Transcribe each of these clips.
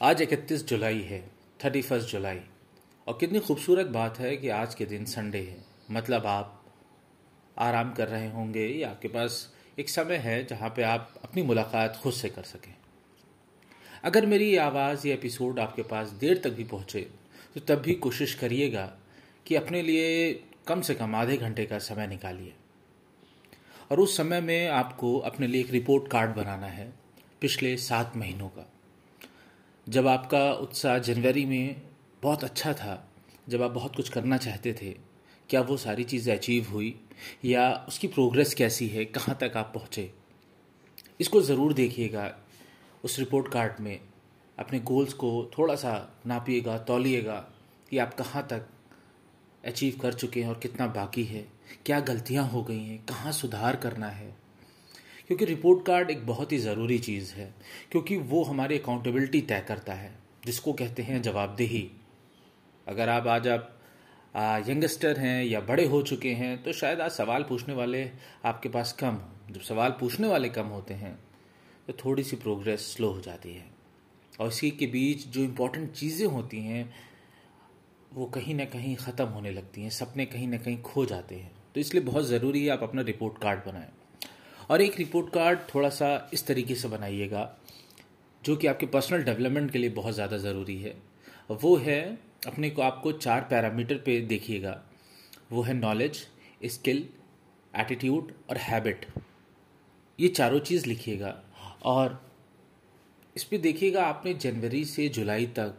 आज इकतीस जुलाई है थर्टी फ़र्स्ट जुलाई। और कितनी खूबसूरत बात है कि आज के दिन संडे है। मतलब आप आराम कर रहे होंगे या आपके पास एक समय है जहाँ पे आप अपनी मुलाकात खुद से कर सकें। अगर मेरी आवाज़, या एपिसोड आपके पास देर तक भी पहुँचे तो तब भी कोशिश करिएगा कि अपने लिए कम से कम आधे घंटे का समय निकालिए। और उस समय में आपको अपने लिए एक रिपोर्ट कार्ड बनाना है, पिछले सात महीनों का। जब आपका उत्साह जनवरी में बहुत अच्छा था, जब आप बहुत कुछ करना चाहते थे, क्या वो सारी चीज़ें अचीव हुई, या उसकी प्रोग्रेस कैसी है, कहाँ तक आप पहुँचे, इसको ज़रूर देखिएगा उस रिपोर्ट कार्ड में। अपने गोल्स को थोड़ा सा नापिएगा, तौलिएगा कि आप कहाँ तक अचीव कर चुके हैं और कितना बाकी है। क्या गलतियाँ हो गई हैं? कहाँ सुधार करना है? क्योंकि रिपोर्ट कार्ड एक बहुत ही ज़रूरी चीज़ है, क्योंकि वो हमारी अकाउंटेबिलिटी तय करता है, जिसको कहते हैं जवाबदेही। अगर आप आज आप यंगस्टर हैं या बड़े हो चुके हैं तो शायद आज सवाल पूछने वाले आपके पास कम हो। जब सवाल पूछने वाले कम होते हैं तो थोड़ी सी प्रोग्रेस स्लो हो जाती है। और इसी के बीच जो इम्पोर्टेंट चीज़ें होती हैं, वो कहीं ना कहीं ख़त्म होने लगती हैं, सपने कहीं ना कहीं खो जाते हैं। तो इसलिए बहुत ज़रूरी है आप अपना रिपोर्ट कार्ड बनाएँ। और एक रिपोर्ट कार्ड थोड़ा सा इस तरीके से बनाइएगा, जो कि आपके पर्सनल डेवलपमेंट के लिए बहुत ज़्यादा ज़रूरी है। वो है, अपने को आपको चार पैरामीटर पे देखिएगा। वो है नॉलेज स्किल एटीट्यूड और हैबिट ये चारों चीज़ लिखिएगा। और इस पर देखिएगा, आपने जनवरी से जुलाई तक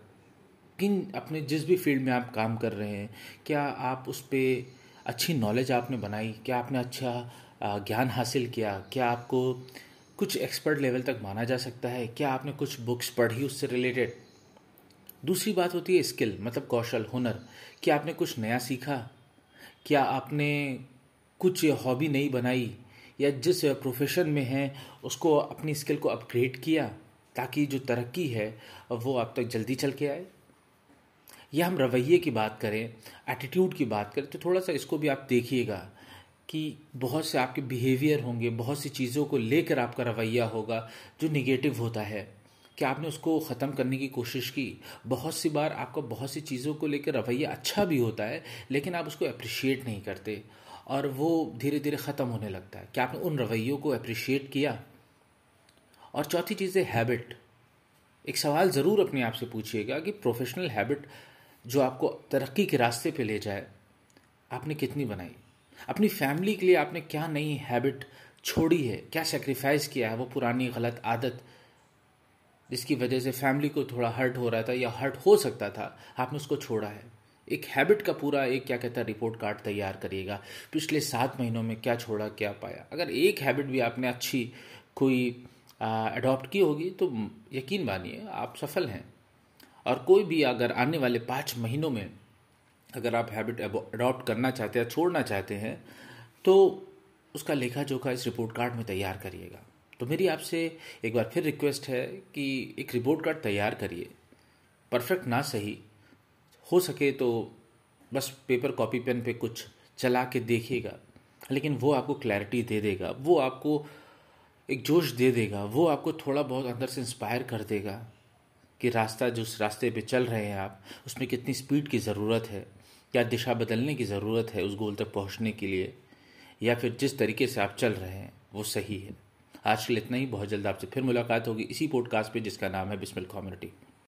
किन, अपने जिस भी फ़ील्ड में आप काम कर रहे हैं, क्या आप उस पर अच्छी नॉलेज आपने बनाई, क्या आपने अच्छा ज्ञान हासिल किया, क्या आपको कुछ एक्सपर्ट लेवल तक माना जा सकता है, क्या आपने कुछ बुक्स पढ़ी उससे रिलेटेड दूसरी बात होती है स्किल मतलब कौशल, हुनर। क्या आपने कुछ नया सीखा? क्या आपने कुछ हॉबी नई बनाई? या जिस प्रोफेशन में है, उसको अपनी स्किल को अपग्रेड किया ताकि जो तरक्की है, वो आप तक जल्दी चल के आए? या हम रवैये की बात करें एटीट्यूड की बात करें तो थोड़ा सा इसको भी आप देखिएगा कि बहुत से आपके बिहेवियर होंगे, बहुत सी चीज़ों को लेकर आपका रवैया होगा जो निगेटिव होता है। कि आपने उसको ख़त्म करने की कोशिश की? बहुत सी बार आपका बहुत सी चीज़ों को लेकर रवैया अच्छा भी होता है, लेकिन आप उसको अप्रिशिएट नहीं करते और वो धीरे धीरे ख़त्म होने लगता है। क्या आपने उन रवैयों को अप्रिशिएट किया? और चौथी चीज़ है हैबिट एक सवाल ज़रूर अपने आप से पूछिएगा कि प्रोफेशनल हैबिट जो आपको तरक्की के रास्ते पे ले जाए, आपने कितनी बनाई? अपनी फैमिली के लिए आपने क्या नई हैबिट छोड़ी है? क्या सेक्रीफाइस किया है वो पुरानी गलत आदत जिसकी वजह से फैमिली को थोड़ा हर्ट हो रहा था या हर्ट हो सकता था? आपने उसको छोड़ा है। एक हैबिट का पूरा एक क्या कहता है रिपोर्ट कार्ड तैयार करिएगा। पिछले सात महीनों में क्या छोड़ा, क्या पाया? अगर एक हैबिट भी आपने अच्छी कोई अडॉप्ट की होगी तो यकीन मानिए आप सफल हैं। और कोई भी अगर आने वाले पाँच महीनों में अगर आप हैबिट अडॉप्ट करना चाहते हैं, छोड़ना चाहते हैं तो उसका लेखा जोखा इस रिपोर्ट कार्ड में तैयार करिएगा। तो मेरी आपसे एक बार फिर रिक्वेस्ट है कि एक रिपोर्ट कार्ड तैयार करिए। परफेक्ट ना सही। हो सके तो बस पेपर कॉपी पेन पे कुछ चला के देखिएगा। लेकिन वो आपको क्लैरिटी दे देगा, वो आपको एक जोश दे देगा, वो आपको थोड़ा बहुत अंदर से इंस्पायर कर देगा। कि रास्ता जिस रास्ते पे चल रहे हैं आप, उसमें कितनी स्पीड की ज़रूरत है? क्या दिशा बदलने की ज़रूरत है उस गोल तक पहुँचने के लिए? या फिर जिस तरीके से आप चल रहे हैं, वो सही है? आज के लिए इतना ही। बहुत जल्द आपसे फिर मुलाकात होगी इसी पॉडकास्ट पे, जिसका नाम है बिस्मिल कम्युनिटी।